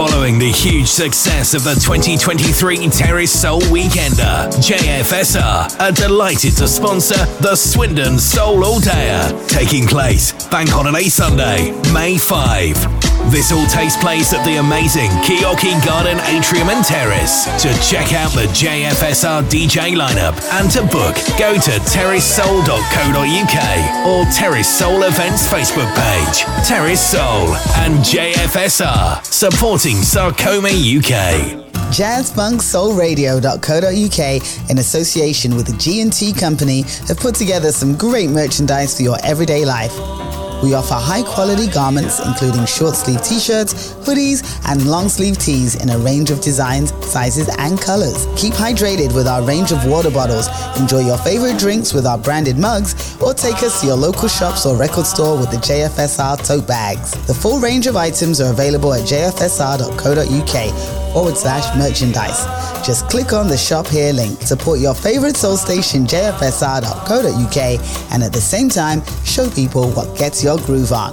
Following the huge success of the 2023 Terrace Soul Weekender, JFSR are delighted to sponsor the Swindon Soul All Dayer, taking place Bank Holiday Sunday, May 5. This all takes place at the amazing Keoki Garden Atrium and Terrace. To check out the JFSR DJ lineup and to book, go to terracesoul.co.uk or Terrace Soul Events Facebook page. Terrace Soul and JFSR, supporting Sarcoma UK. JazzFunkSoulRadio.co.uk in association with the G&T Company have put together some great merchandise for your everyday life. We offer high quality garments, including short sleeve t shirts, hoodies, and long sleeve tees in a range of designs, sizes, and colors. Keep hydrated with our range of water bottles. Enjoy your favorite drinks with our branded mugs, or take us to your local shops or record store with the JFSR tote bags. The full range of items are available at jfsr.co.uk forward slash merchandise. Just click on the shop here link. Support your favorite soul station, jfsr.co.uk, and at the same time, show people what gets your groove on.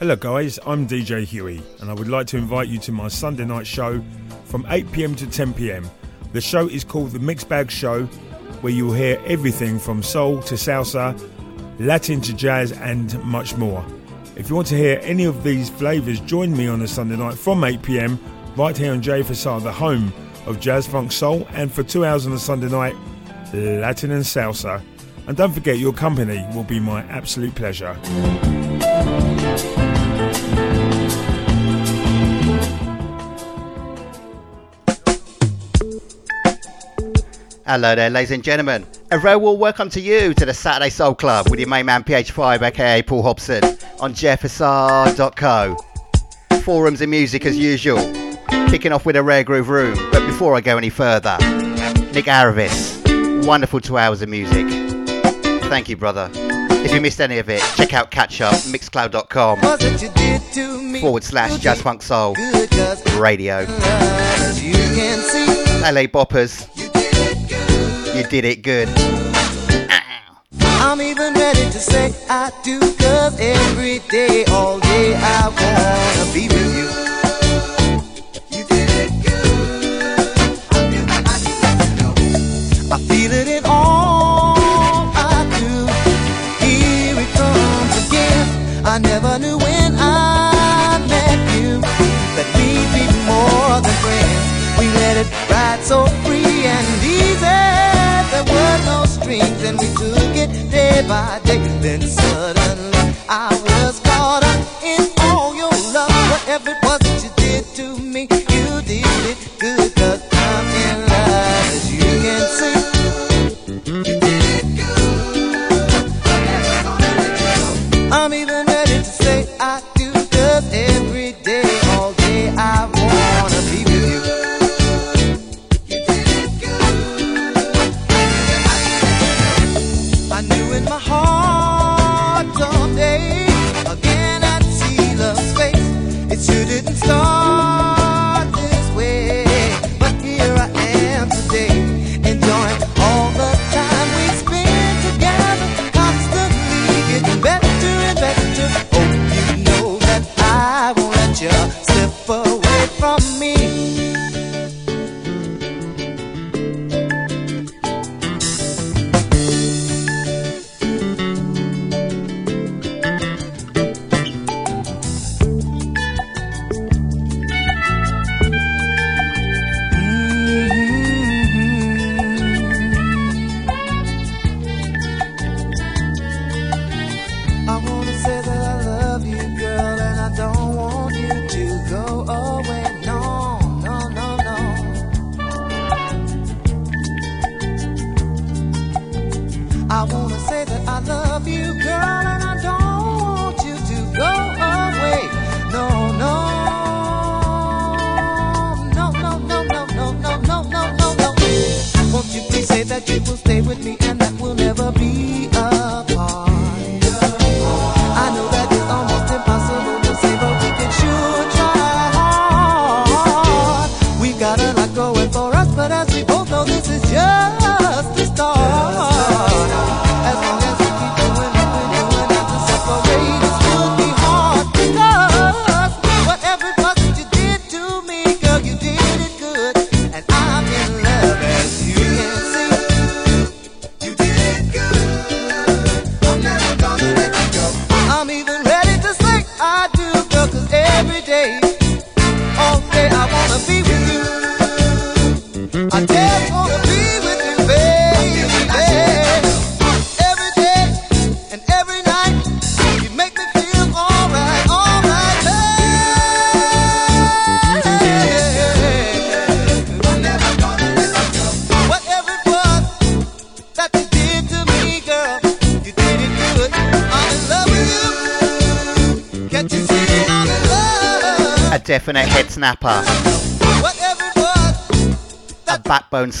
Hello, guys, I'm DJ Huey, and I would like to invite you to my Sunday night show from 8 pm to 10 pm. The show is called The Mixed Bag Show where you'll hear everything from soul to salsa, Latin to jazz, and much more. If you want to hear any of these flavours, join me on a Sunday night from 8 pm right here on JFSR, the home of jazz, funk, soul, and for two hours on a Sunday night, Latin and salsa. And don't forget, your company will be my absolute pleasure. Hello there, ladies and gentlemen. A very well welcome to you to the Saturday Soul Club with your main man PH5, aka Paul Hobson, on jfsr.co. Forums and music as usual. Kicking off with a rare groove room. But before I go any further, Nick Aravis, wonderful two hours of music. Thank you, brother. If you missed any of it, check out Catch Up, mixcloud.com forward slash Jazz Funk Soul Radio. LA Boppers, you did it good. I'm even ready to say I do, cause every day, all day, I wanna be with you. You did it good. I feel it in all I do. Here it comes again. I never knew when I met you that we'd be more than friends. We let it ride so free and we took it day by day. Then suddenly I was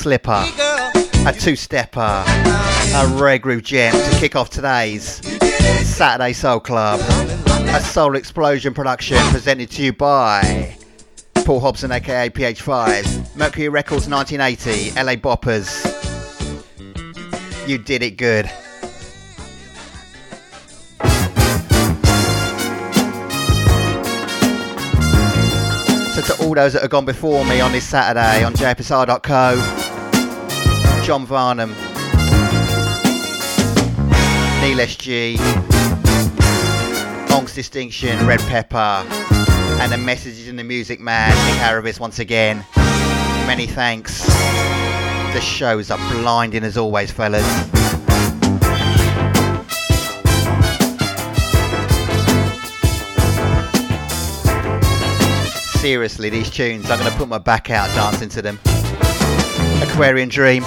slipper, a two stepper, a rare groove gem to kick off today's Saturday Soul Club. A soul explosion production presented to you by Paul Hobson, aka PH5, Mercury Records 1980, LA Boppers. You did it good. So to all those that have gone before me on this Saturday on jfsr.co, John Varnum, Neil SG, Ong's Distinction, Red Pepper, and the messages in the music man, Nick Aravis once again. Many thanks. The shows are blinding as always, fellas. Seriously, these tunes, I'm going to put my back out dancing to them. Aquarian Dream.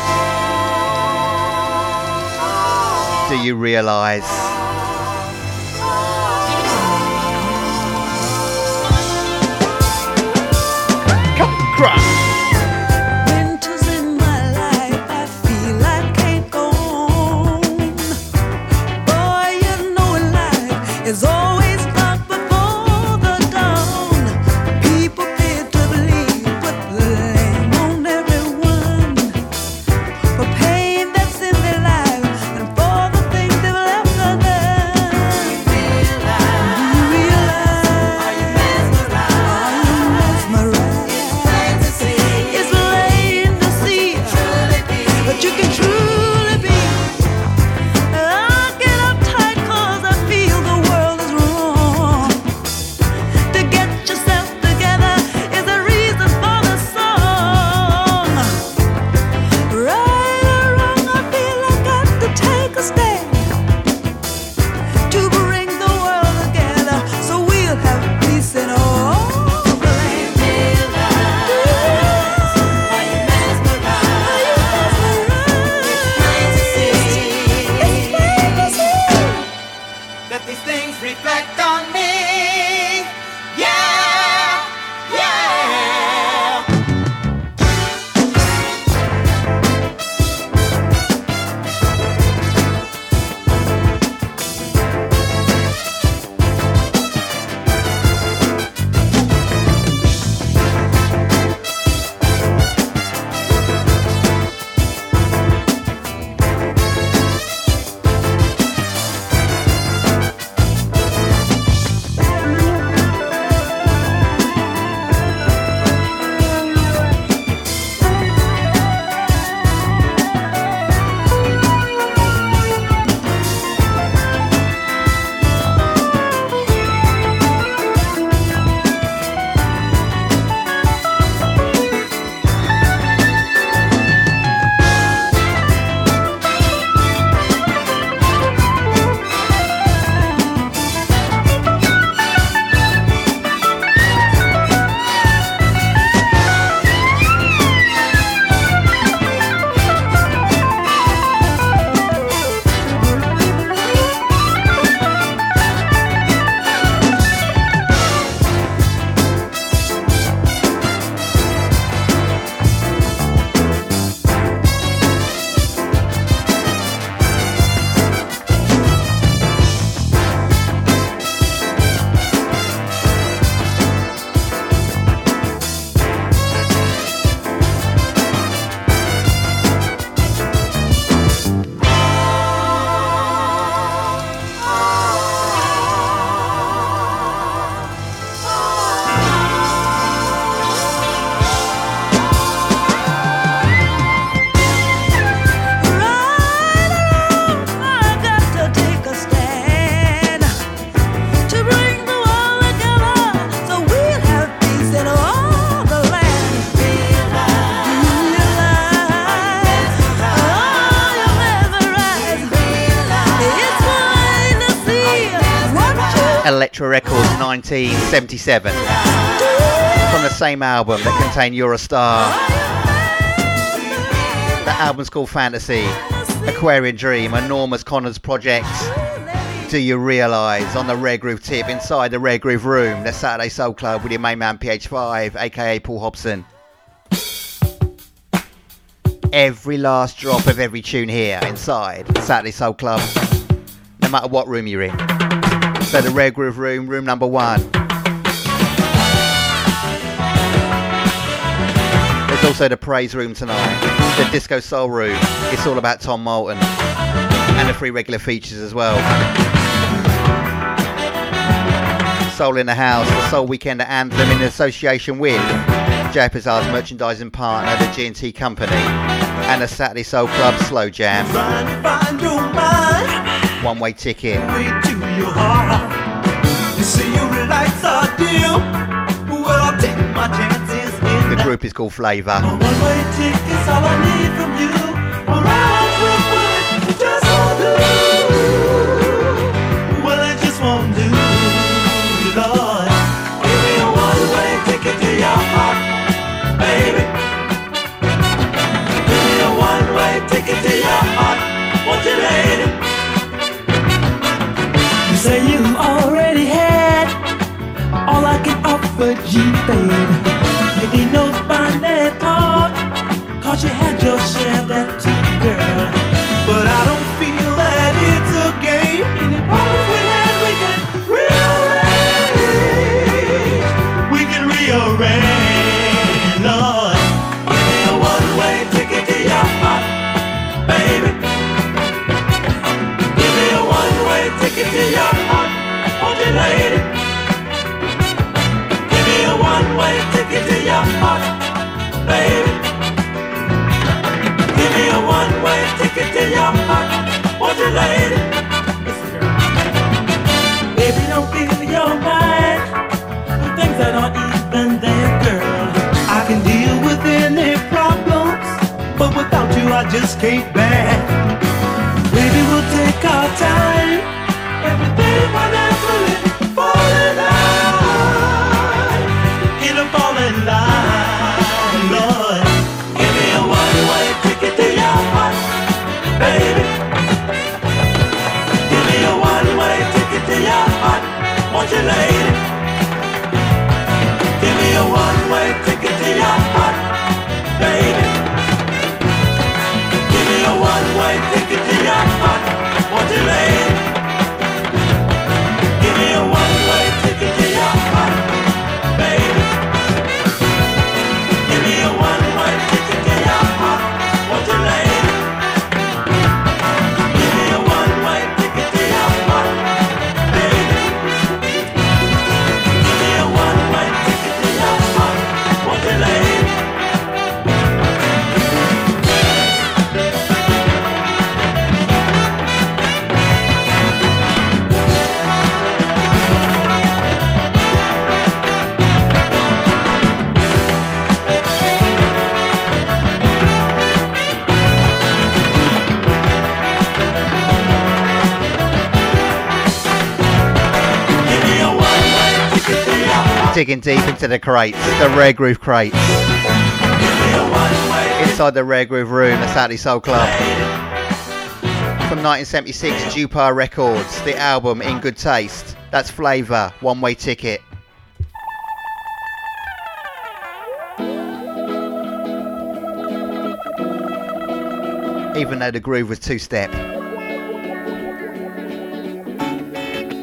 Do you realise? 1977. From the same album that contained You're a Star. The album's called Fantasy. Aquarian Dream, a Norman Connors project. do you realise on the Rare Groove tip inside the Rare Groove room, the Saturday Soul Club with your main man PH5, aka Paul Hobson. Every last drop of every tune here inside Saturday Soul Club, no matter what room you're in. So the Rare Groove room, room number one. There's also the Praise room tonight, the Disco Soul room. It's all about Tom Moulton and the three regular features as well. Soul in the House, the Soul Weekender Anthem in association with Jay merchandising partner, the G&T Company, and the Saturday Soul Club Slow Jam. One way ticket. way to your heart. You offer you, baby. It ain't no fun at all. Cause you had your share that too, girl. But I don't feel that it's a game. Any problems we had, we can rearrange. We can rearrange, Lord. Give me a one-way ticket to your heart, baby. Give me a one-way ticket to your heart, won't you, lady? One-way ticket to your heart, baby. Give me a one-way ticket to your heart, won't you, lady? Baby, don't feel your mind with things that aren't even there, girl. I can deal with any problems, but without you, I just can't bear. Baby, we'll take our time. Digging deep into the crates, the Rare Groove crates. Inside the Rare Groove room, the Saturday Soul Club. From 1976, Jupar Records, the album In Good Taste. That's Flavour, One Way Ticket. Even though the groove was two step,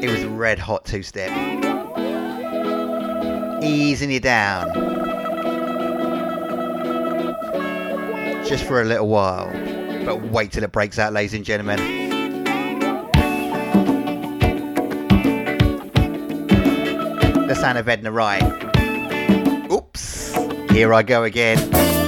it was red hot two step. Easing you down. just for a little while. But wait till it breaks out, ladies and gentlemen. The sound of Edna Wright. Oops, here I go again.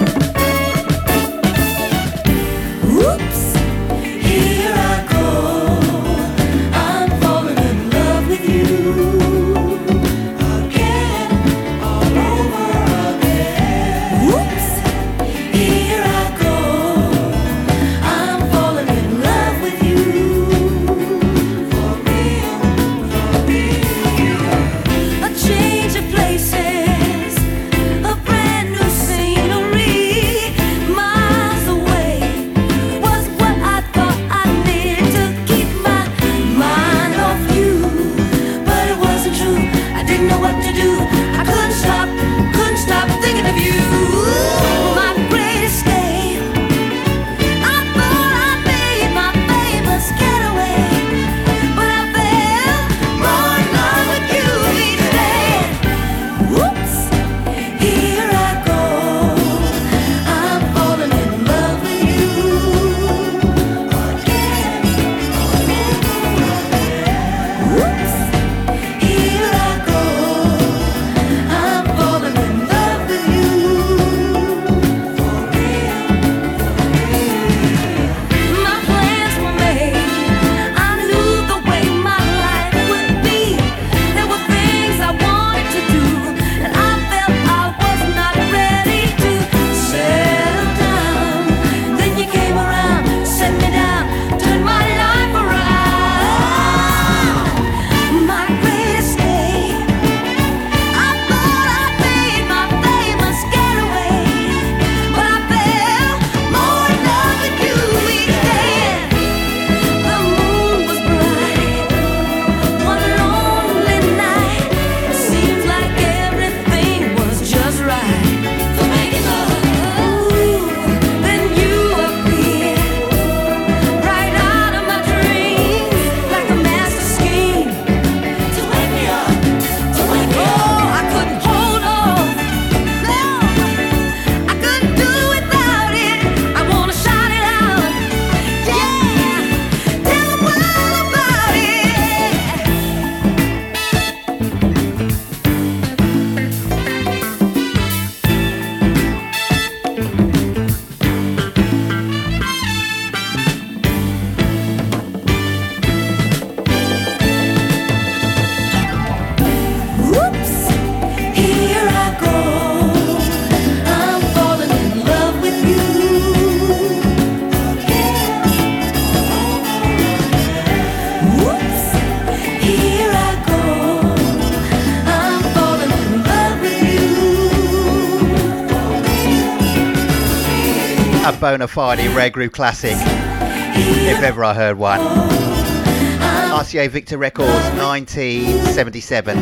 Bona fide rare groove classic, if ever I heard one. RCA Victor Records, 1977.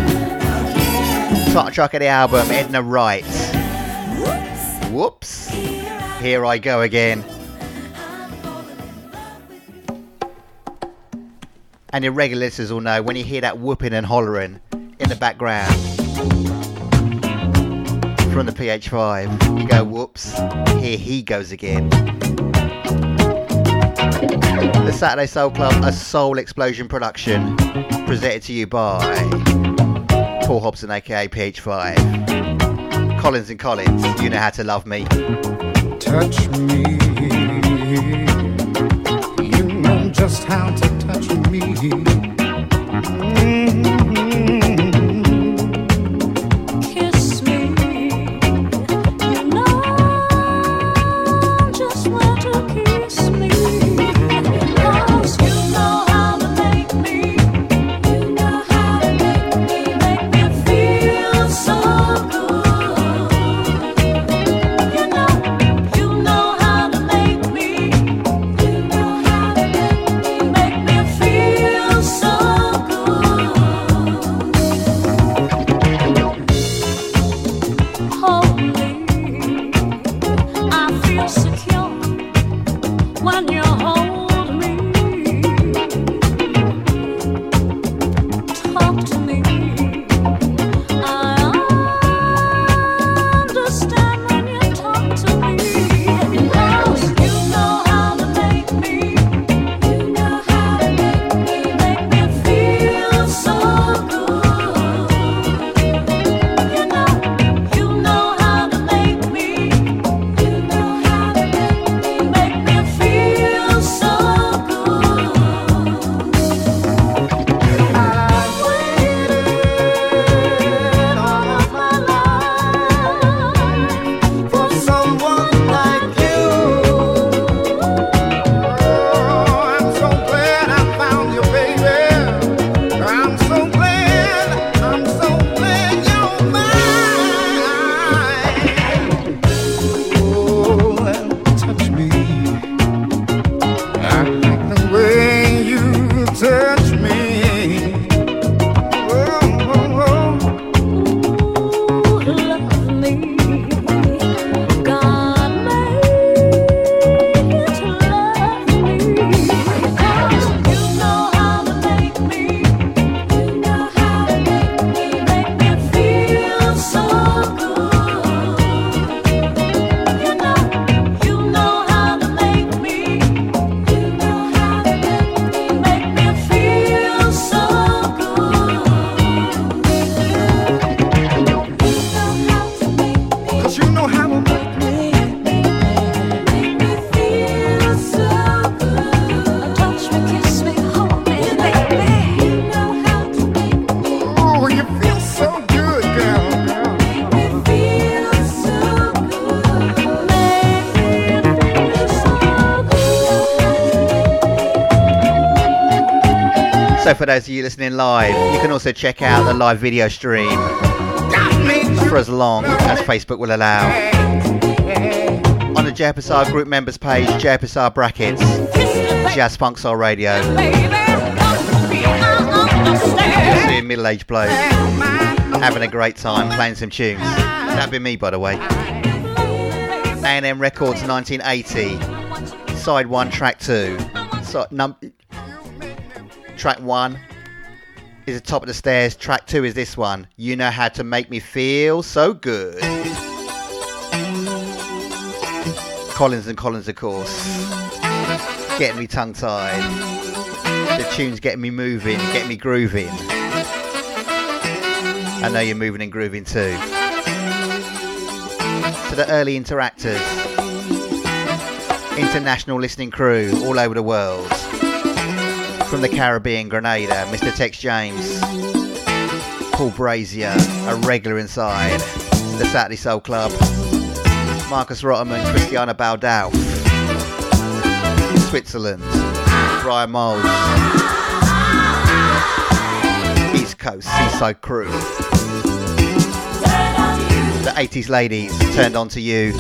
Top track of the album, Edna Wright. Whoops. Here I go again. And your regular listeners will know when you hear that whooping and hollering in the background from the PH5, you go, whoops, here he goes again. The Saturday Soul Club, a soul explosion production, presented to you by Paul Hobson, aka PH5. Collins and Collins, you know how to love me. touch me. You know just how to touch me. Kiss For those of you listening live, you can also check out the live video stream for as long as Facebook will allow. On the JFSR group members page, JFSR brackets, Jazz Funk Soul Radio. See a middle-aged bloke having a great time playing some tunes. That'd be me, by the way. A&M Records 1980, side one, track two. So, num- track one is the top of the stairs. Track two is this one. You know how to make me feel so good. Collins and Collins, of course. Getting me tongue tied. The tune's getting me moving, getting me grooving. I know you're moving and grooving too. To the early interactors, international listening crew all over the world. From the Caribbean, Grenada, Mr. Tex James, Paul Brazier, a regular inside the Saturday Soul Club, Marcus Rotterman, Christiana Baldau, Switzerland, Brian Moles, East Coast Seaside Crew, the 80s ladies turned on to you,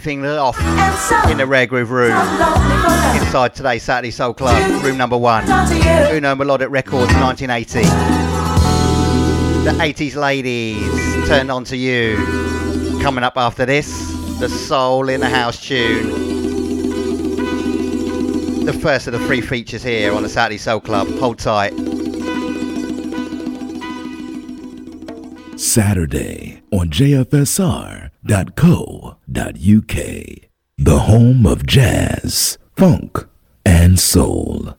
do, Rounding things off in the Rare Groove room. lonely for love. Inside today's Saturday Soul Club, room number one. Turned on to you. Uno Melodic Records 1980. The 80s ladies turned on to you. Coming up after this, the Soul in the House tune. The first of the three features here on the Saturday Soul Club. Hold tight. Saturday on JFSR.co.uk. The home of jazz, funk, and soul.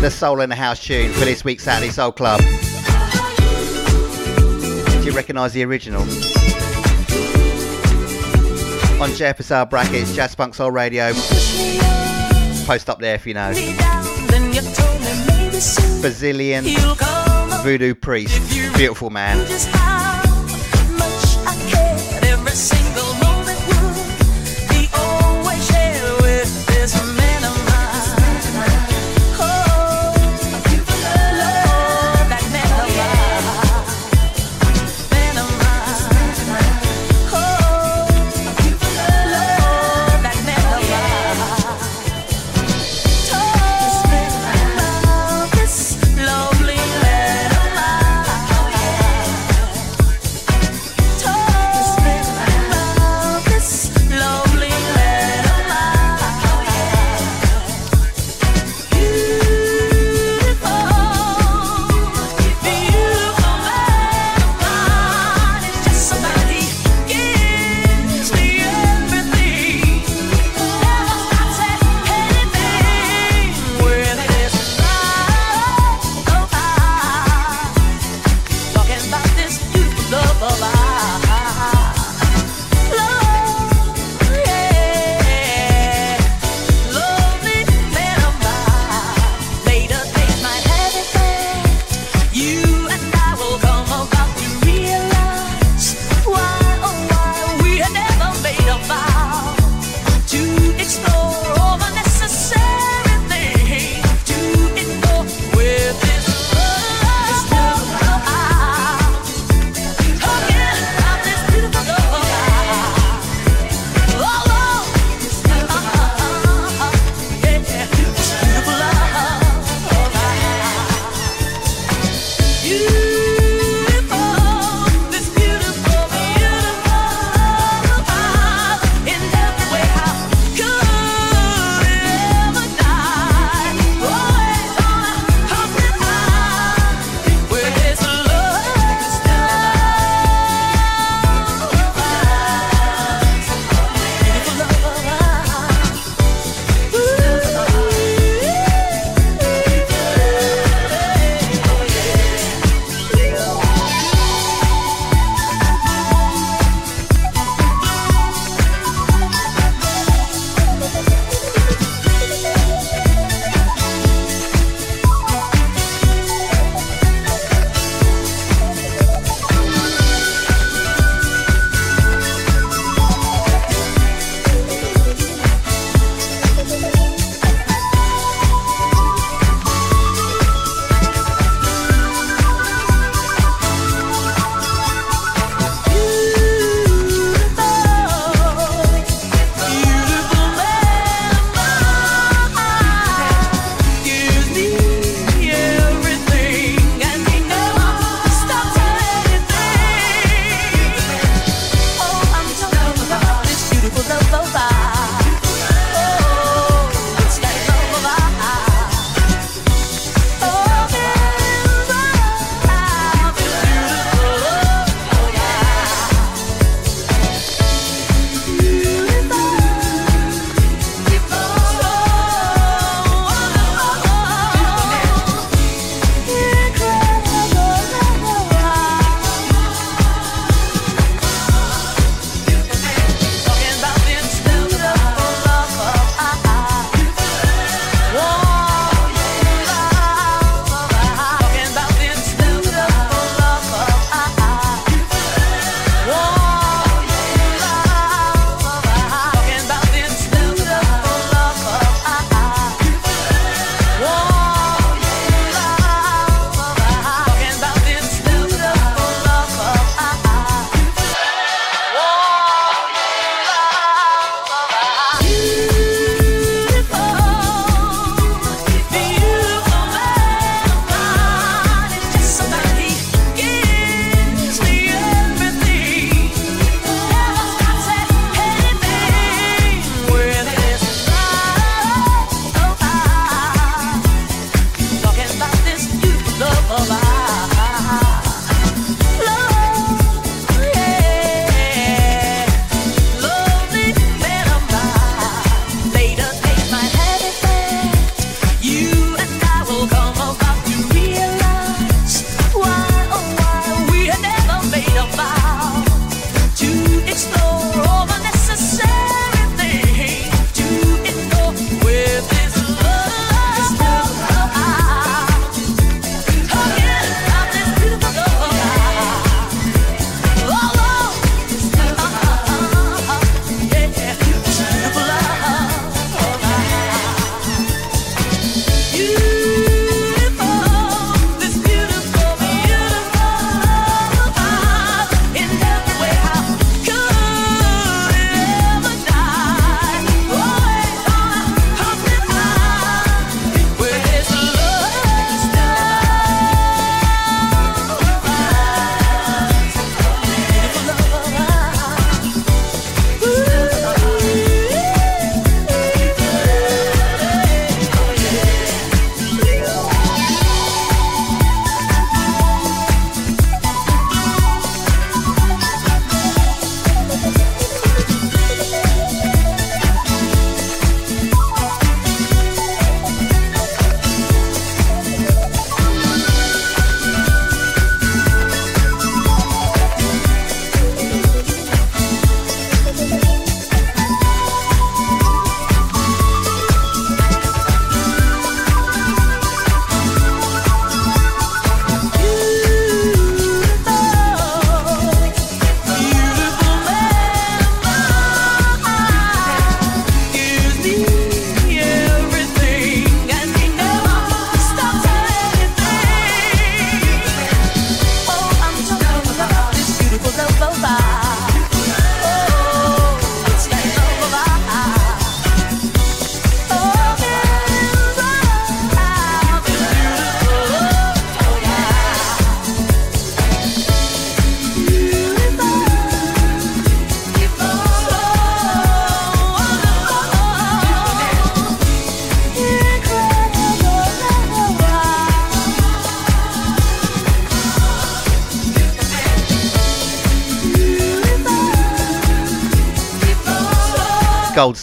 The Soul in the House tune for this week's Saturday Soul Club. Do you recognise the original? On JFSR brackets, Jazz Funk Soul Radio. Post up there if you know. Brazilian voodoo priest. Beautiful man.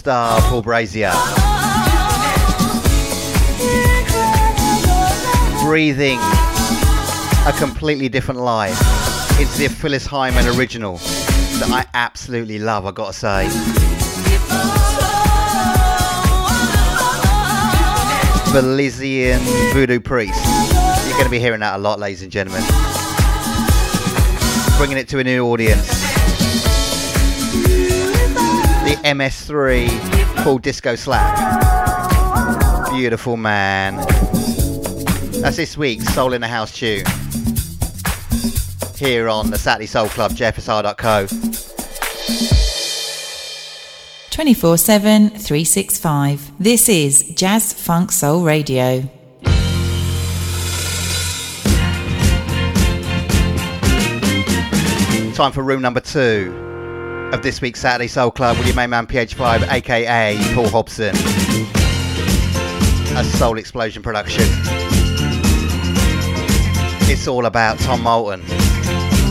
Star, Paul Brazier. Breathing a completely different life into the Phyllis Hyman original that I absolutely love, I gotta say. Belizean voodoo priest. You're to be hearing that a lot, ladies and gentlemen. Bringing it to a new audience. The MS3 called Disco Slap. Beautiful man. That's this week's Soul in the House tune. Here on the Saturday Soul Club, jfsr.co. 24 7 365. This is Jazz Funk Soul Radio. Time for room number two of this week's Saturday Soul Club with your main man PH5, aka Paul Hobson. A Soul Explosion production. It's all about Tom Moulton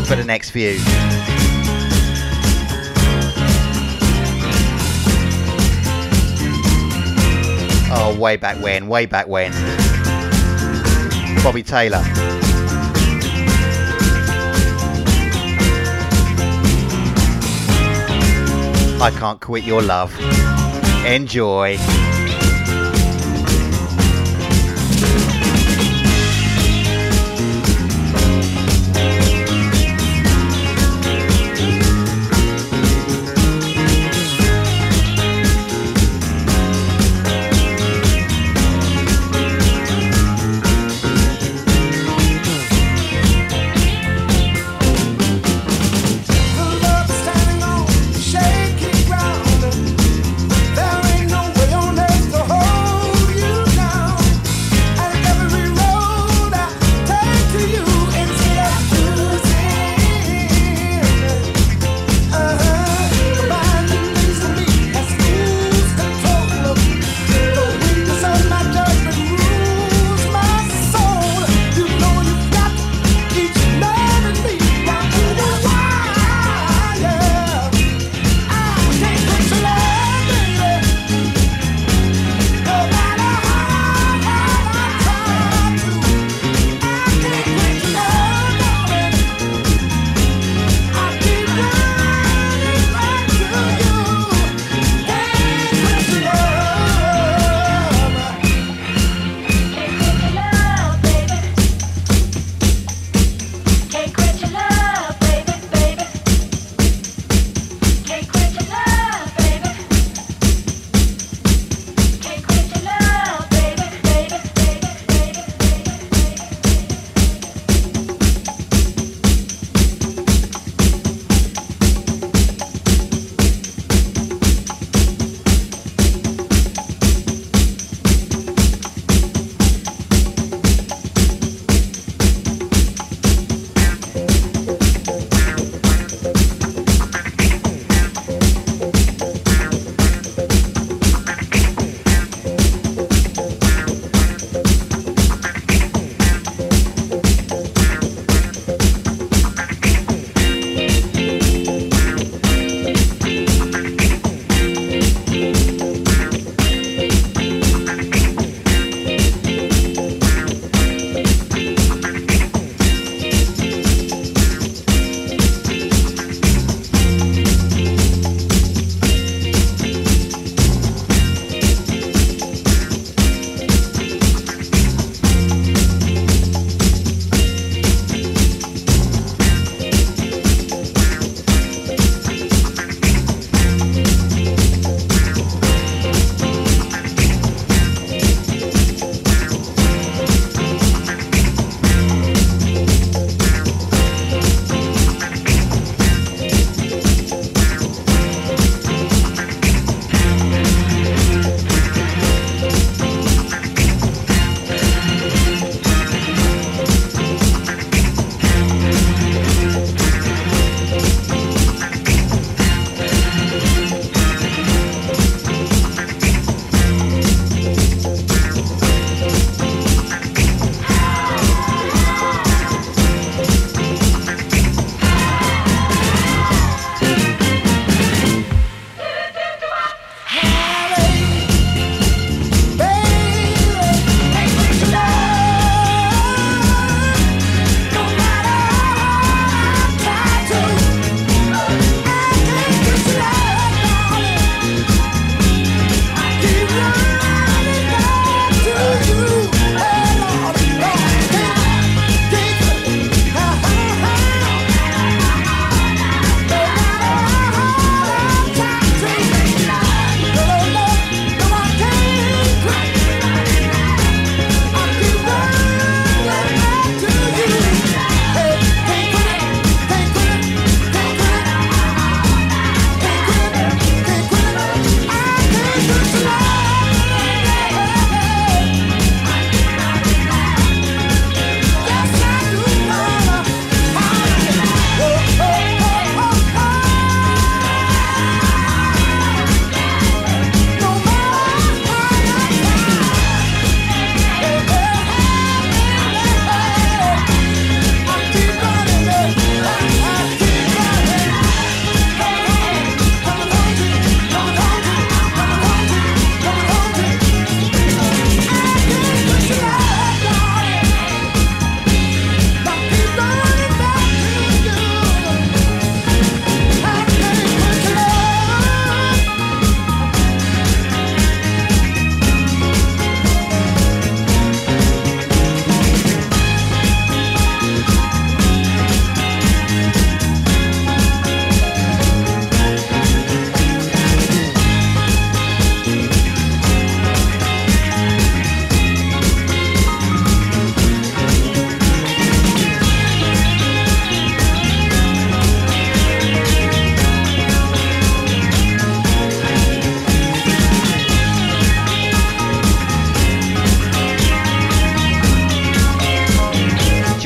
for the next few. Oh, way back when, way back when. Bobby Taylor. I can't quit your love. Enjoy.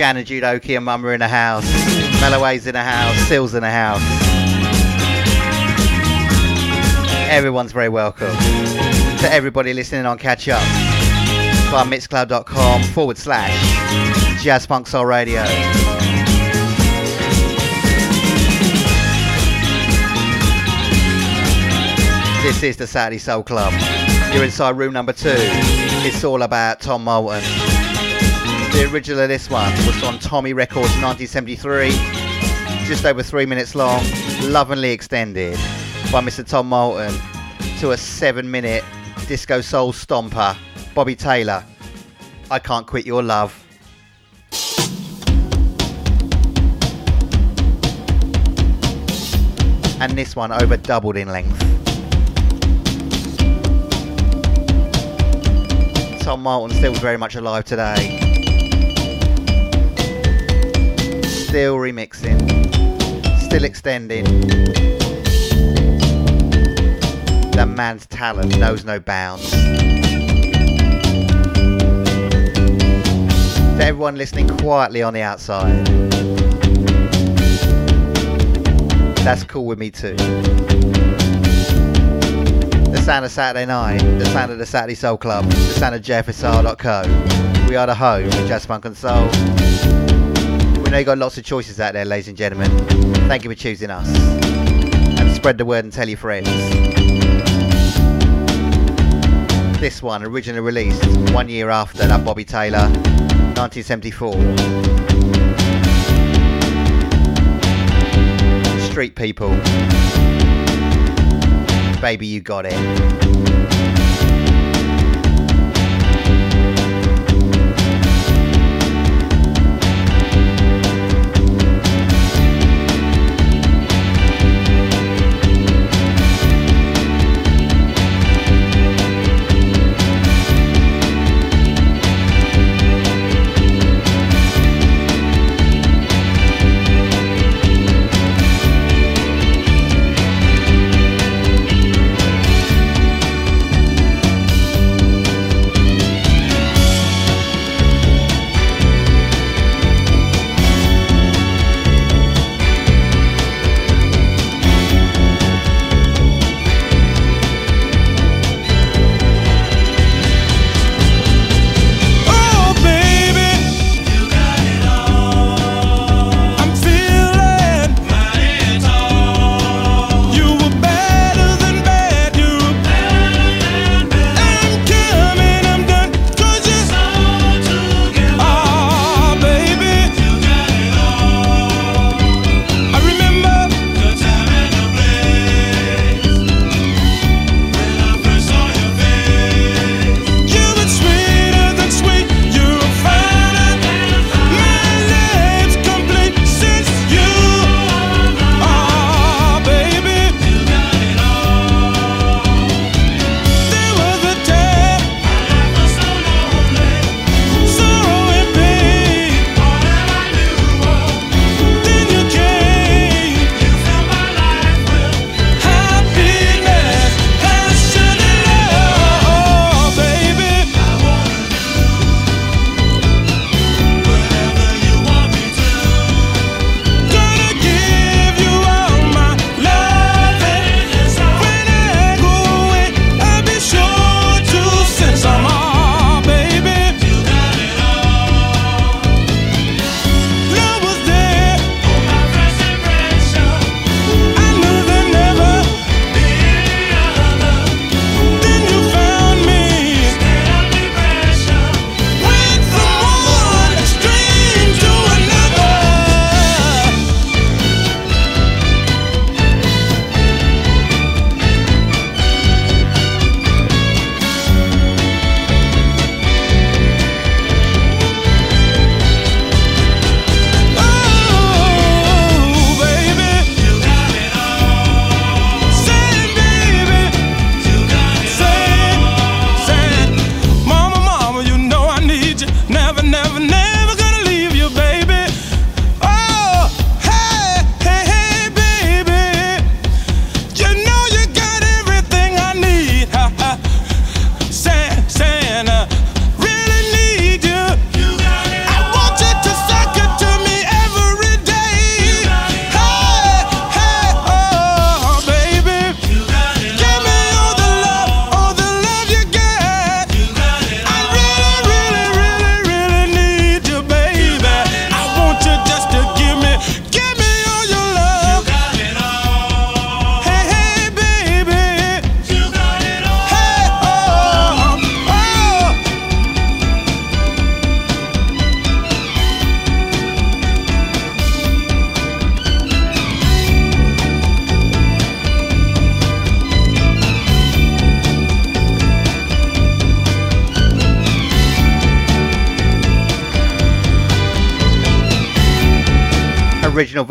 Shannon Judoki and Mama in the house. Melloway's in the house. Sills in the house. Everyone's very welcome. To everybody listening on Catch Up via mixcloud.com forward slash Jazz Funk Soul Radio. This is the Saturday Soul Club. You're inside room number two. It's all about Tom Moulton. The original of this one was on Tommy Records 1973. Just over three minutes long. Lovingly extended by Mr. Tom Moulton to a seven minute disco soul stomper. Bobby Taylor. I can't quit your love. And this one over doubled in length. Tom Moulton still very much alive today. Still remixing, still extending. The man's talent knows no bounds. To everyone listening quietly on the outside, that's cool with me too. The sound of Saturday night, the sound of the Saturday Soul Club, the sound of JFSR.co. We are the home of Jazz Funk and Soul. We know you got lots of choices out there, ladies and gentlemen. Thank you for choosing us. And spread the word and tell your friends. This one, originally released one year after that Bobby Taylor, 1974. Street People. Baby, you got it.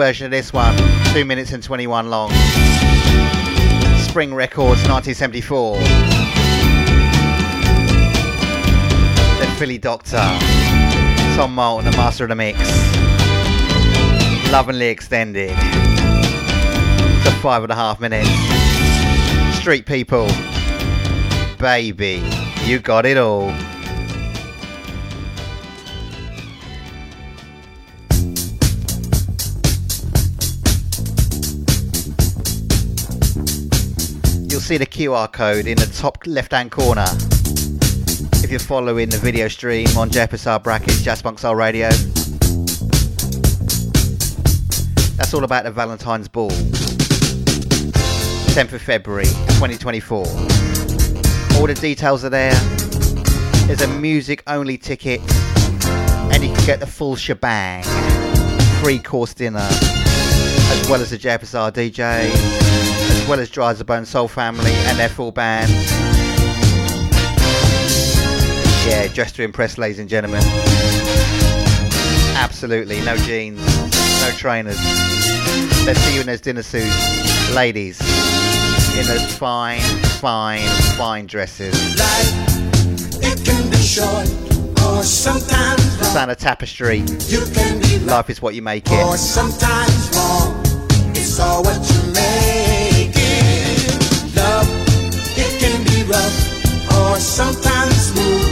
Version of this one, 2 minutes and 21 long. Spring Records, 1974. The Philly Doctor. Tom Moulton, the master of the mix. Lovingly extended to five and a half minutes. Street people, baby, you got it all. QR code in the top left hand corner. If you're following the video stream on JFSR brackets, Jazz Funk Soul Radio. That's all about the Valentine's Ball. 10th of February 2024. All the details are there. There's a music only ticket, and you can get the full shebang. Free course dinner, as well as the JFSR DJ, as well as Drizabone Soul family and their full band. Yeah, just to impress, ladies and gentlemen. Absolutely, no jeans, no trainers. Let's see you in those dinner suits, ladies, in those fine, fine, fine dresses. Life, It can be short or sometimes sound of tapestry. you can be Life is what you make it. or sometimes wrong. It's all what you make rough or sometimes smooth.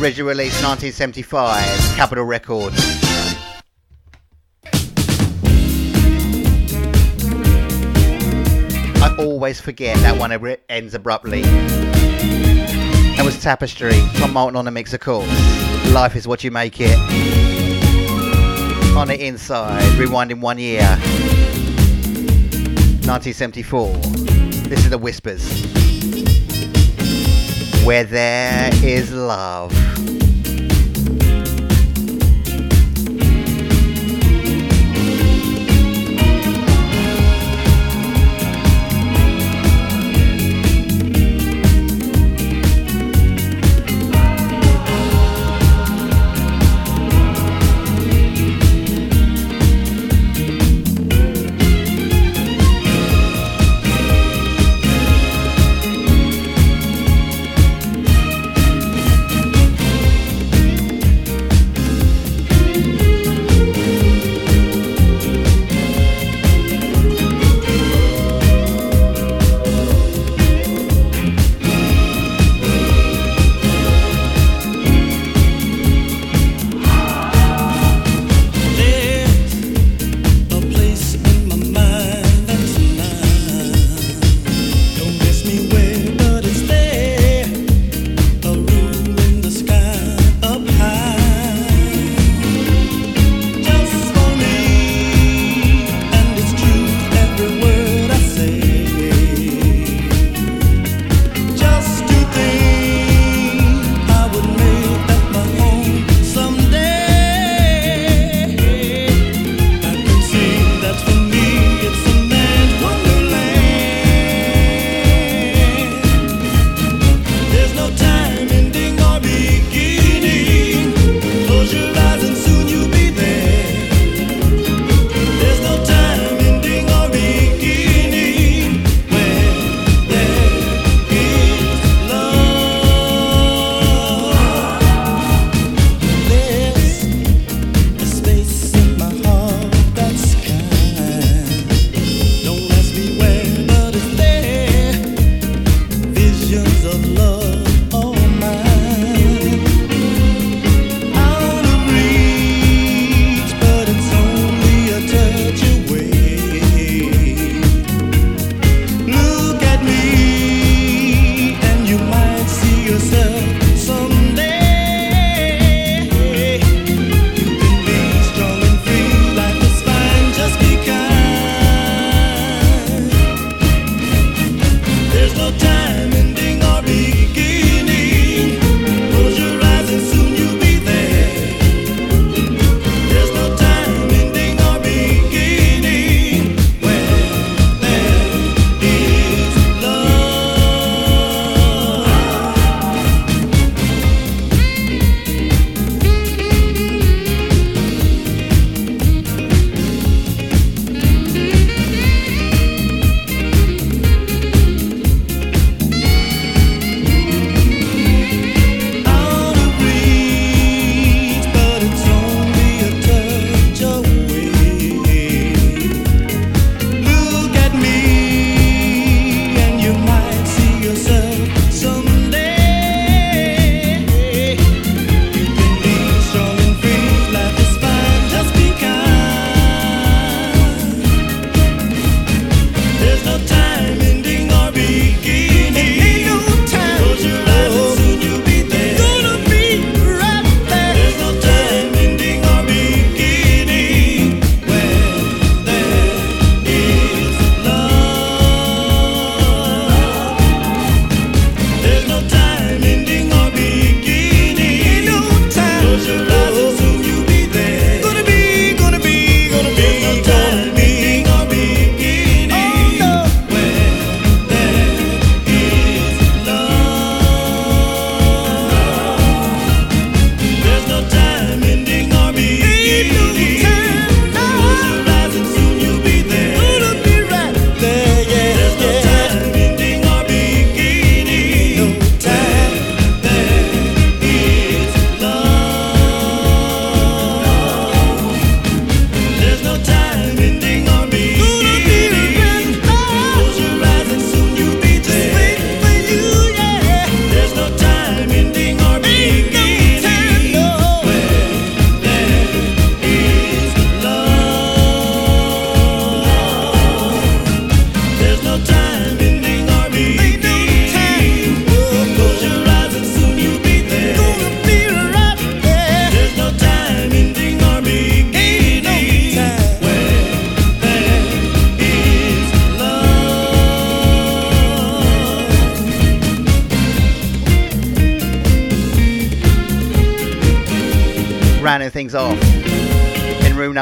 Original release 1975, Capitol Records. I always forget that one ends abruptly. That was Tapestry, from Moulton on the mix, of course. Life is what you make it. On the inside, rewinding one year. 1974. This is the Whispers. Where there is love.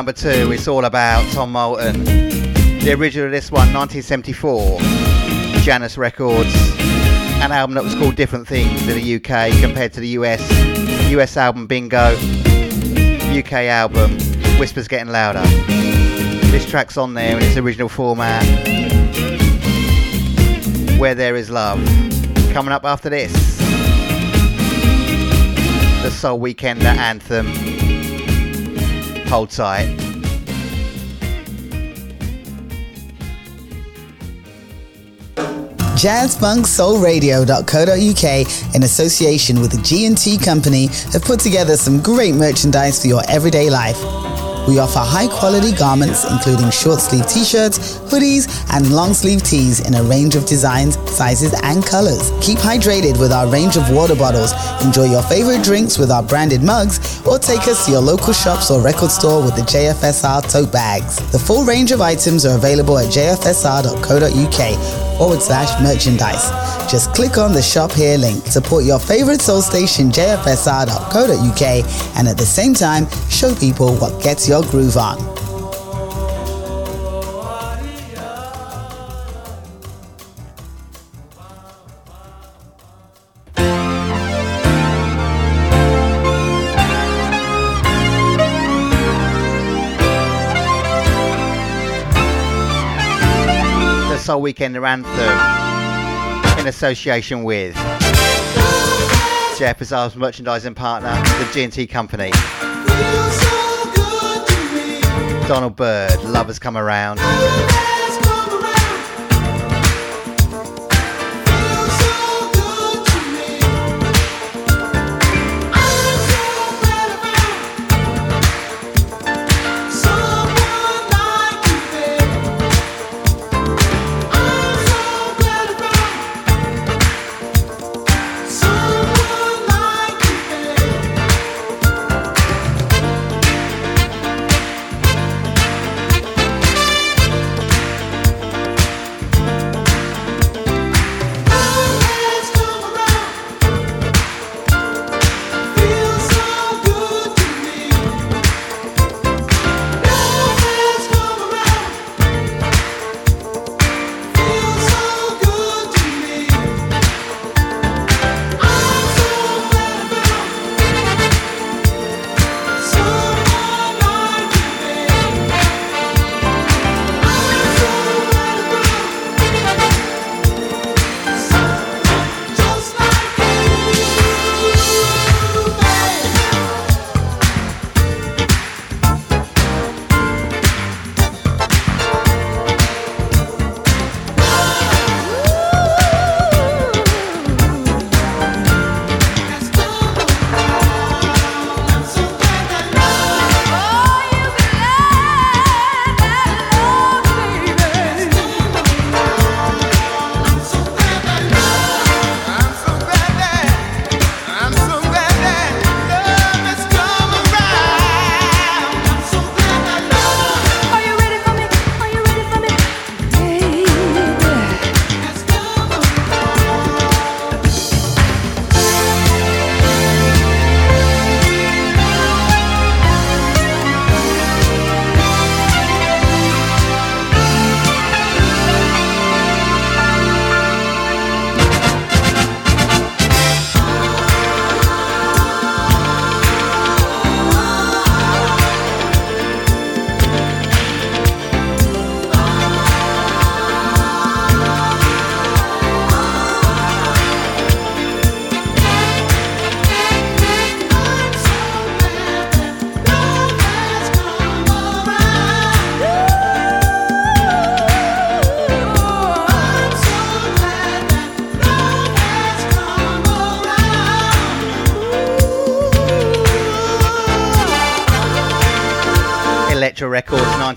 Number two, it's all about Tom Moulton. The original of this one, 1974, Janus Records. An album that was called Different Things in the UK compared to the US. US album Bingo. UK album Whispers Getting Louder. This track's on there in its original format. Where There Is Love. Coming up after this. The Soul Weekender anthem. Hold tight. JazzFunkSoulRadio.co.uk in association with the G&T Company have put together some great merchandise for your everyday life. We offer high quality garments including short sleeve t-shirts, hoodies and long sleeve tees in a range of designs, sizes and colors. Keep hydrated with our range of water bottles, enjoy your favorite drinks with our branded mugs or take us to your local shops or record store with the JFSR tote bags. The full range of items are available at jfsr.co.uk forward slash merchandise. Just click on the shop here link. Support your favorite soul station jfsr.co.uk and at the same time show people what gets your groove on. The Soul Weekender anthem in association with Jeff JFSR's merchandising partner, the G&T Company. Donald Byrd, Lovers Come Around.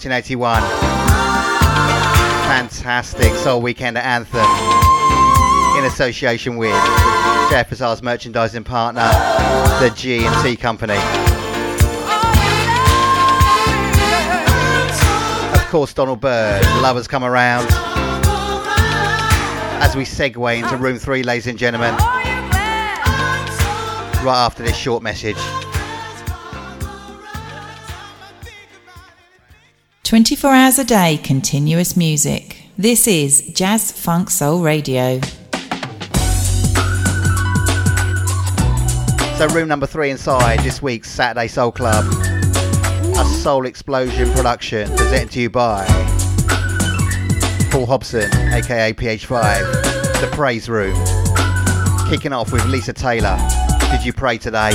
1981. Fantastic Soul Weekender anthem in association with Jeff JFSR's merchandising partner, the G&T Company. Of course, Donald Byrd, Lovers Come Around. As we segue into room three, ladies and gentlemen, right after this short message. 24 hours a day, continuous music. This is Jazz Funk Soul Radio. So, room number three inside this week's Saturday Soul Club. A Soul Explosion production presented to you by Paul Hobson, aka PH5, The Praise Room. Kicking off with Lisa Taylor. Did you pray today?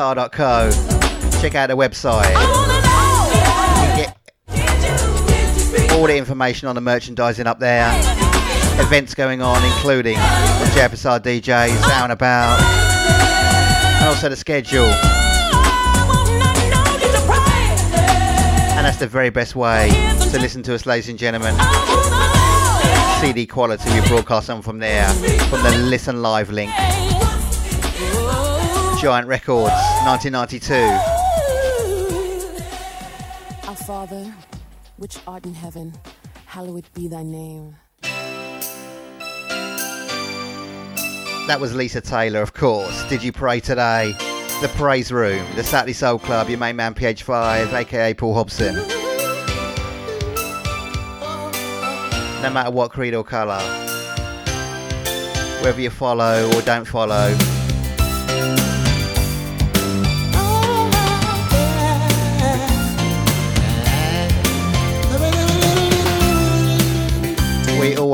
guitar.co. Check out the website. Get all the information on the merchandising up there. Events going on, including the Jabasar DJs, out about, and also the schedule. And that's the very best way to listen to us, ladies and gentlemen. CD quality, we broadcast on from there, from the Listen Live link. Giant Records, 1992. Our Father, which art in heaven, hallowed be thy name. That was Lisa Taylor, of course. Did you pray today? The Praise Room, the Saturday Soul Club, your main man PH5, aka Paul Hobson. No matter what creed or colour, whether you follow or don't follow,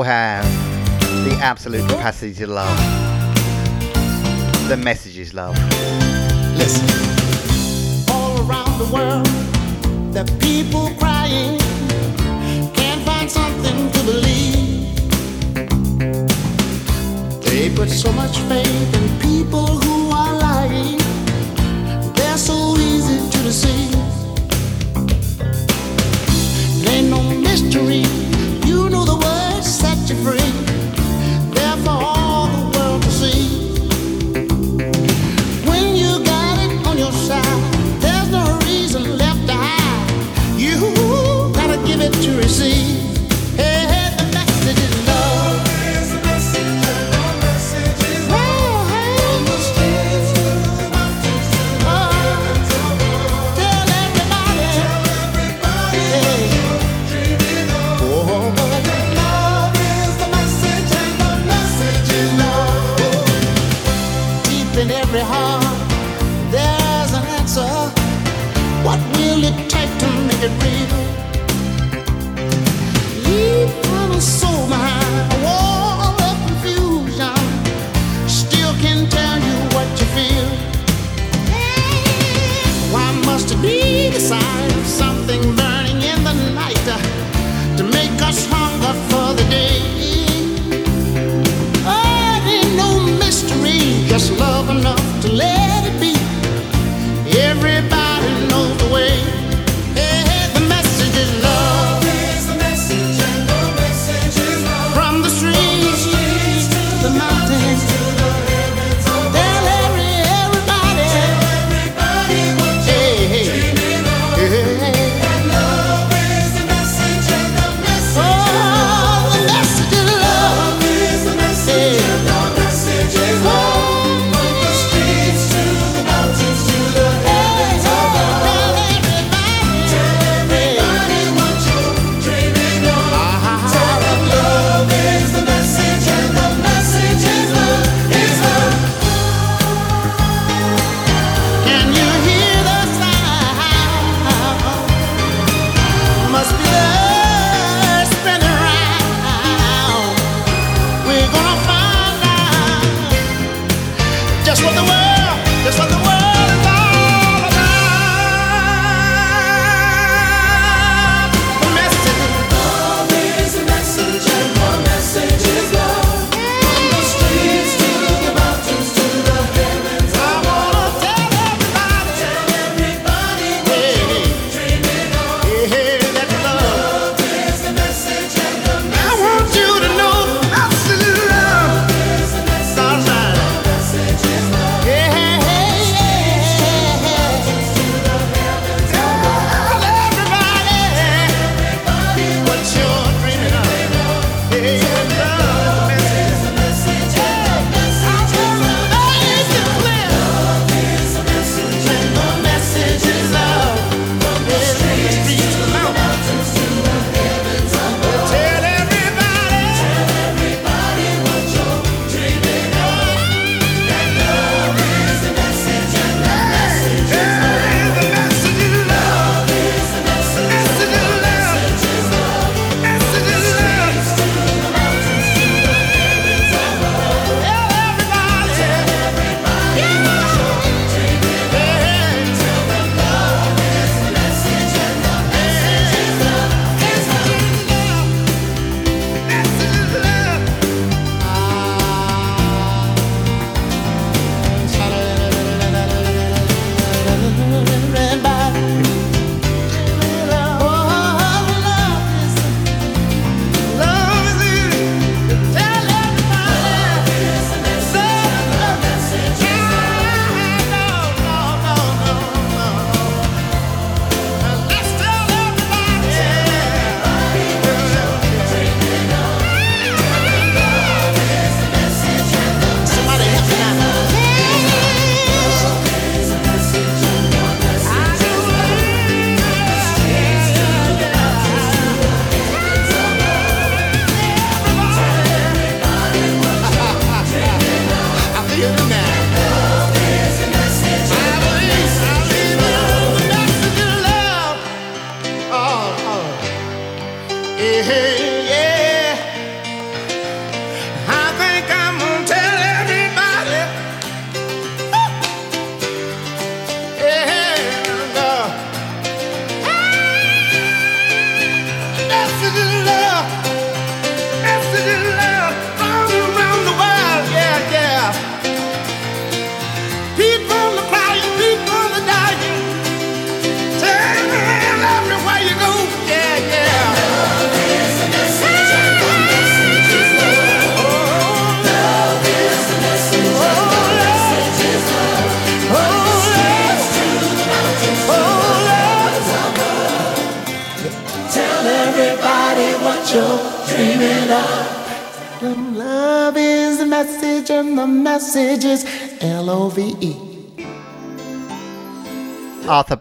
have the absolute capacity to love. The message is love. Listen. All around the world, the people crying can't find something to believe. They put so much faith in people who are lying. They're so easy to deceive. Ain't no mystery. You know the words set you free. They're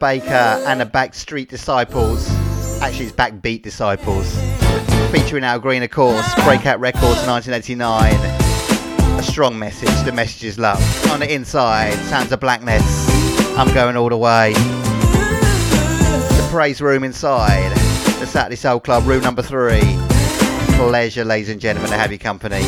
Baker and the Backstreet Disciples. Actually, it's Backbeat Disciples. Featuring Al Green, of course, Breakout Records 1989. A strong message, the message is love. On the inside, sounds of blackness. I'm going all the way. The praise room inside, the Saturday Soul Club, room number three. Pleasure, ladies and gentlemen, to have your company.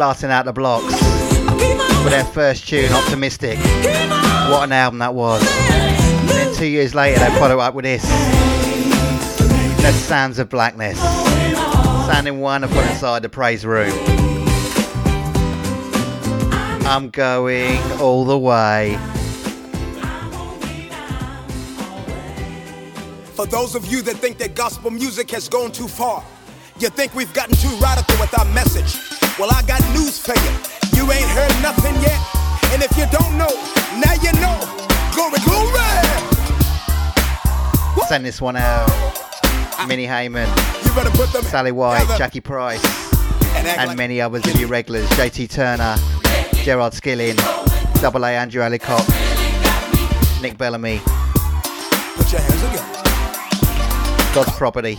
blasting out the blocks for their first tune, Optimistic. What an album that was. And then two years later, they follow up with this The Sounds of Blackness. Sounding wonderful inside the praise room. I'm going all the way. For those of you that think that gospel music has gone too far, you think we've gotten too radical with our message. Well, I got news for you. You ain't heard nothing yet. And if you don't know, now you know. Glory, glory. Send this one out. Minnie Heyman, Sally White, together. Jackie Price, and, and like many others of you regulars. JT Turner, Gerard Skilling, Double A Andrew Ellicott, Nick Bellamy. God's property.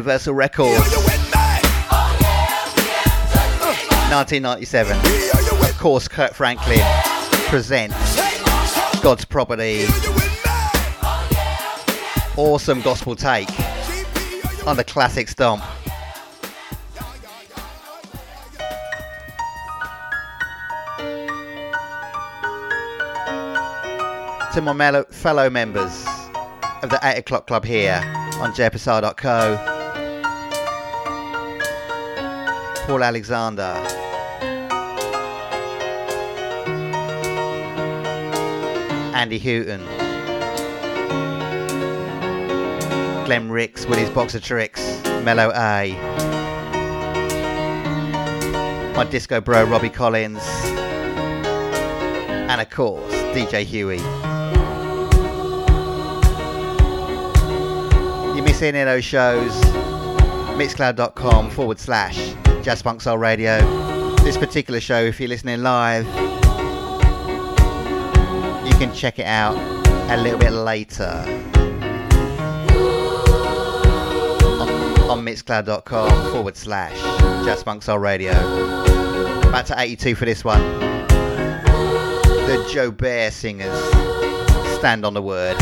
Universal Records. 1997. Of course, Kirk Franklin presents God's Property. Awesome gospel take on the classic stomp. to my fellow members of the 8 o'clock club here on jfsr.co Paul Alexander. Andy Houghton. Glenn Ricks with his box of tricks. Mellow A. My disco bro Robbie Collins. And of course, DJ Huey. You miss any of those shows? Mixcloud.com forward slash Jazz Funk Soul Radio. This particular show, if you're listening live, you can check it out a little bit later on, on mixcloud.com forward slash Jazz Funk Soul Radio. Back to 82 for this one. The Joubert Singers. Stand on the word.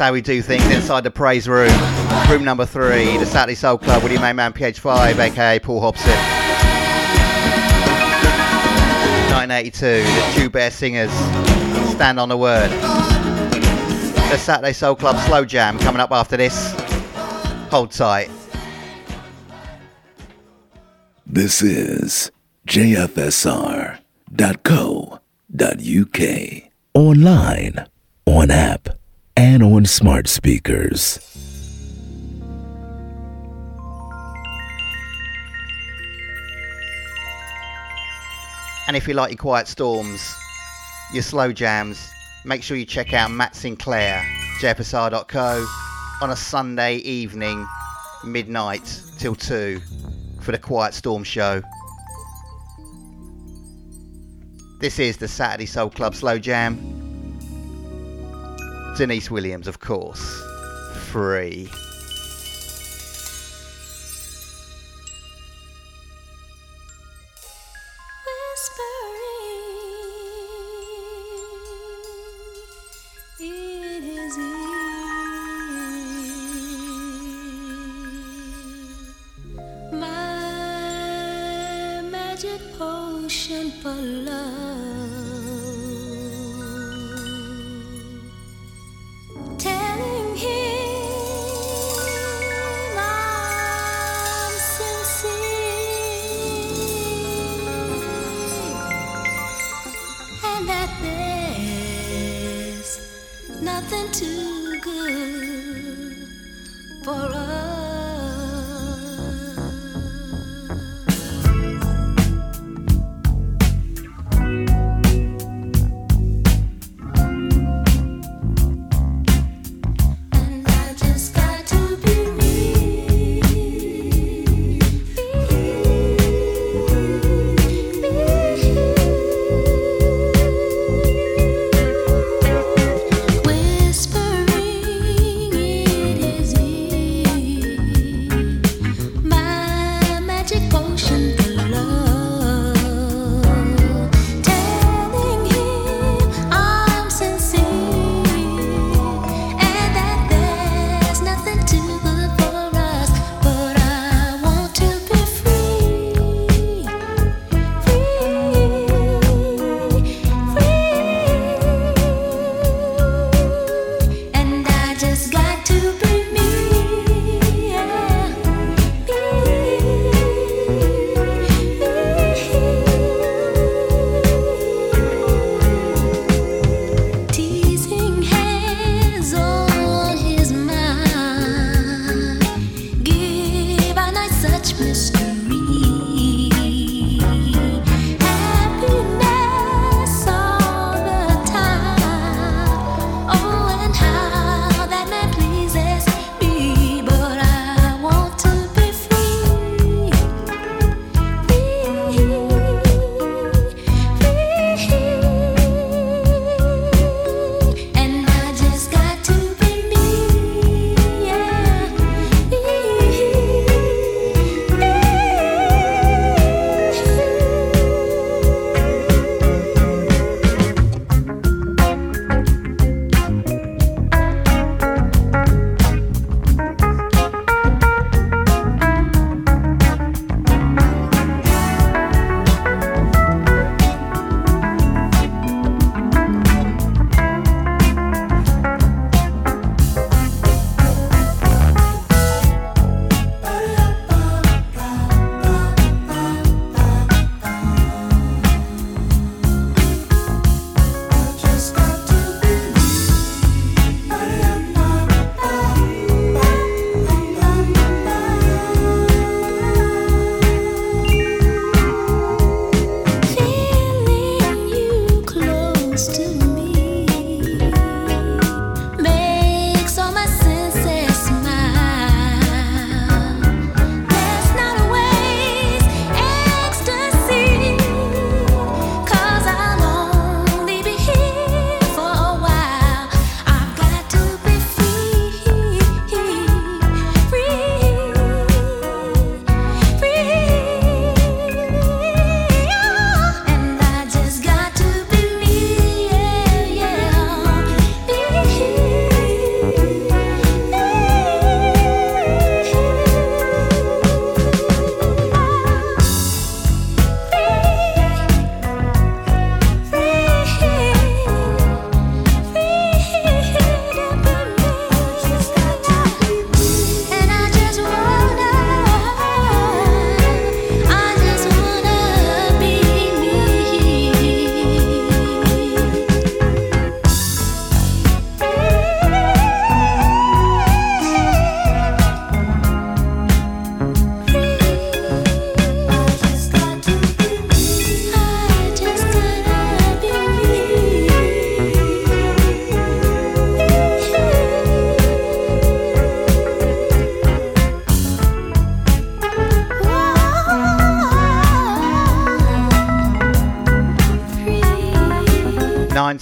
How we do things inside the praise room. Room number three, the Saturday Soul Club with your main man PH5, aka Paul Hobson. 1982, the Joubert Singers. Stand on the word. The Saturday Soul Club Slow Jam coming up after this. Hold tight. This is JFSR.co.uk. Online, on app, and on smart speakers. And if you like your quiet storms, your slow jams, make sure you check out Matt Sinclair, jfsr.co, on a Sunday evening, midnight till 2, for the Quiet Storm show. This is the Saturday Soul Club Slow Jam. Deniece Williams, of course. Free.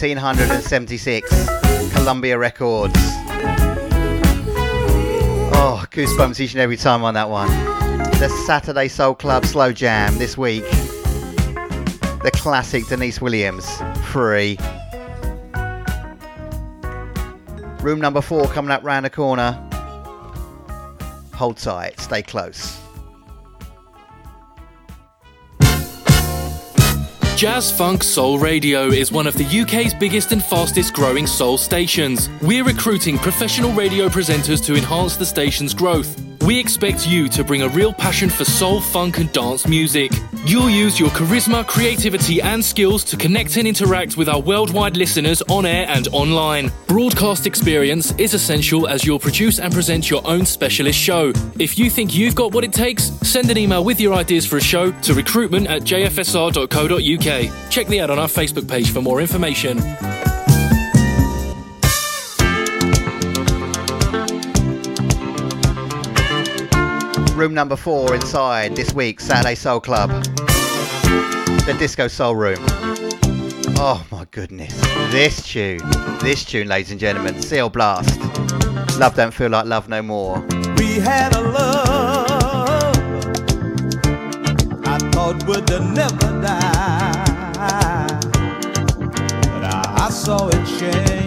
1976, Columbia Records. Oh, goosebumps each and every time on that one. The Saturday Soul Club Slow Jam this week. The classic Deniece Williams, Free. Room number four coming up round the corner. Hold tight, stay close. Jazz Funk Soul Radio is one of the UK's biggest and fastest growing soul stations. We're recruiting professional radio presenters to enhance the station's growth. We expect you to bring a real passion for soul, funk, and dance music. You'll use your charisma, creativity, and skills to connect and interact with our worldwide listeners on air and online. Broadcast experience is essential as you'll produce and present your own specialist show. If you think you've got what it takes, send an email with your ideas for a show to recruitment at jfsr.co.uk. Check the ad on our Facebook page for more information. Room number four inside this week's Saturday Soul Club. The Disco Soul Room. Oh my goodness. This tune. This tune, ladies and gentlemen. CL Blast. Love don't feel like love no more. We had a love I thought would never die. But I, saw it changing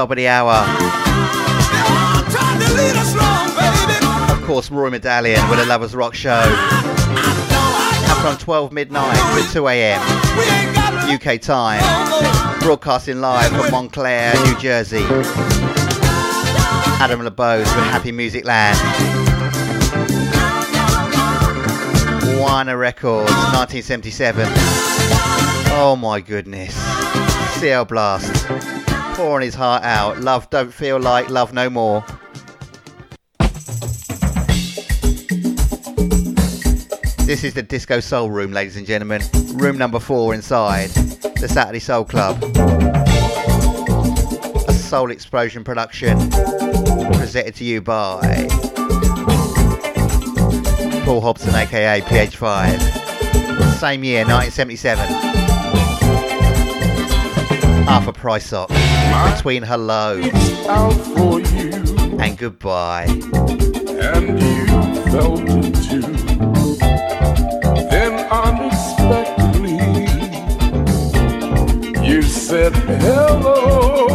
top of the hour. Of course, Roy Medallion with a Lovers Rock Show. And from 12 midnight to 2 a.m. UK time. Broadcasting live from Montclair, New Jersey. Adam LeBose with Happy Music Land. Warner Records, 1977. Oh my goodness. CL Blast. Pouring his heart out. Love don't feel like love no more. This is the Disco Soul Room, ladies and gentlemen. Room number four inside the Saturday Soul Club. A Soul Explosion production presented to you by Paul Hobson, aka PH5. Same year, 1977. Arthur Prysock. Between Hello and Goodbye. and you felt it too. Then unexpectedly, you said hello.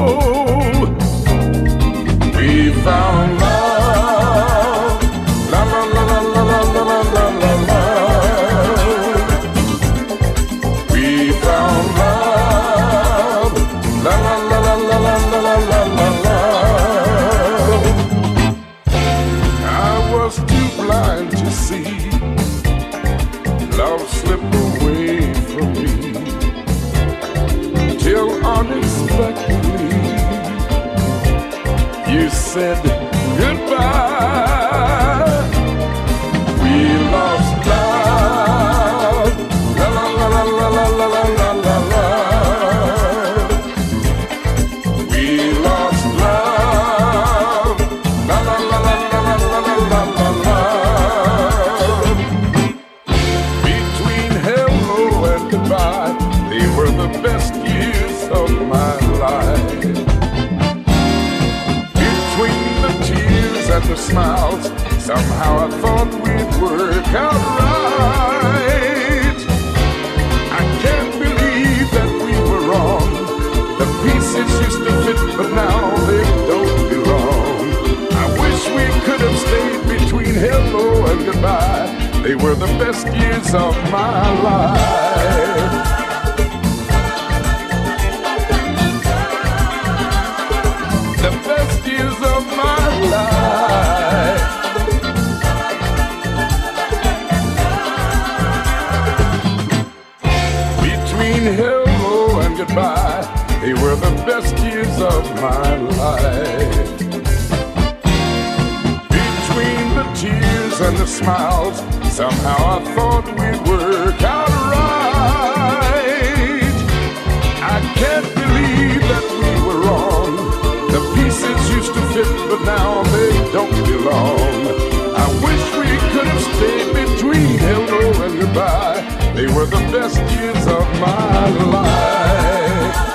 We found somehow I thought we'd work out right. I can't believe that we were wrong. The pieces used to fit, but now they don't belong. I wish we could have stayed between hello and goodbye. They were the best years of my life. They were the best years of my life. Between the tears and the smiles, somehow I thought we'd work out right. I can't believe that we were wrong. The pieces used to fit, but now they don't belong. I wish we could have stayed between hello and goodbye. They were the best years of my life.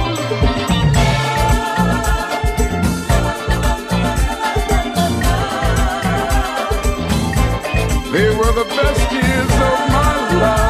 years of my life.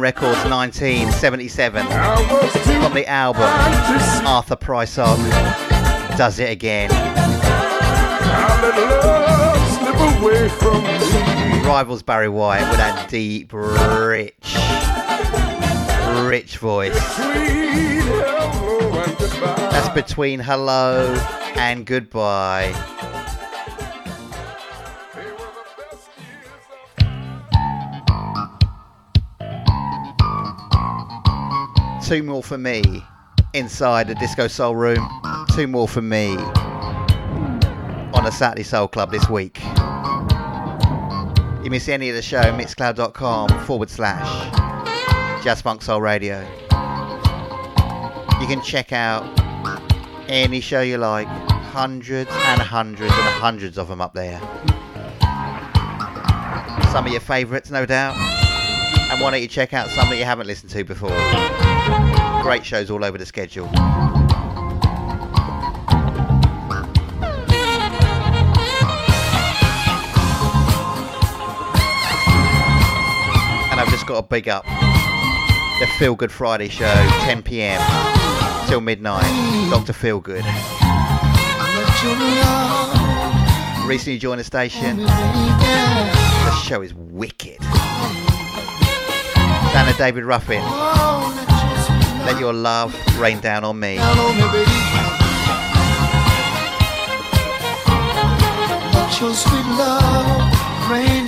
Records 1977 from the album Arthur Price Prysock Does It Again. Rivals Barry White with that deep, rich, rich voice. That's between hello and goodbye. Two more for me inside the Disco Soul Room. Two more for me on the Saturday Soul Club this week. You miss any of the show, mixcloud.com forward slash Jazz Funk Soul Radio. You can check out any show you like, hundreds and hundreds and hundreds of them up there. Some of your favourites, no doubt. And why don't you check out some that you haven't listened to before? Great shows all over the schedule. And I've just got a big up the Feel Good Friday show, 10 pm till midnight. Dr. Feel Good. Recently joined the station. The show is wicked. And David Ruffin. Let your love rain down on me. Your sweet love rain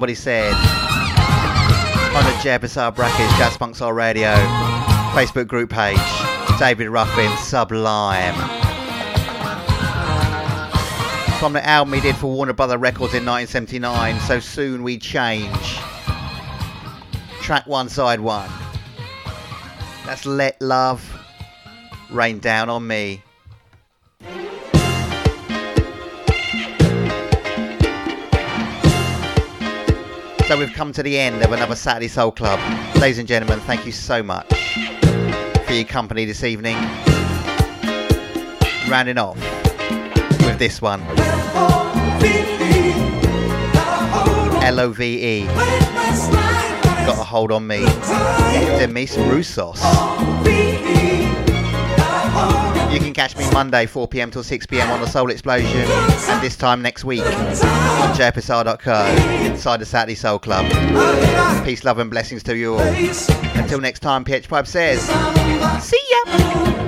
somebody said on the JFSR Brackets Jazz Funk Soul Radio Facebook group page. David Ruffin, Sublime. From the album he did for Warner Brother Records in 1979, So Soon We Change. Track one, side one. That's Let Love Rain Down on Me. So we've come to the end of another Saturday Soul Club. Ladies and gentlemen, thank you so much for your company this evening. Rounding off with this one. L O V E. Got a hold on me. Demis Roussos. You can catch me Monday 4pm till 6pm on the Soul Explosion and this time next week on jfsr.co inside the Saturday Soul Club. Peace, love and blessings to you all. Until next time, PH5 says, see ya!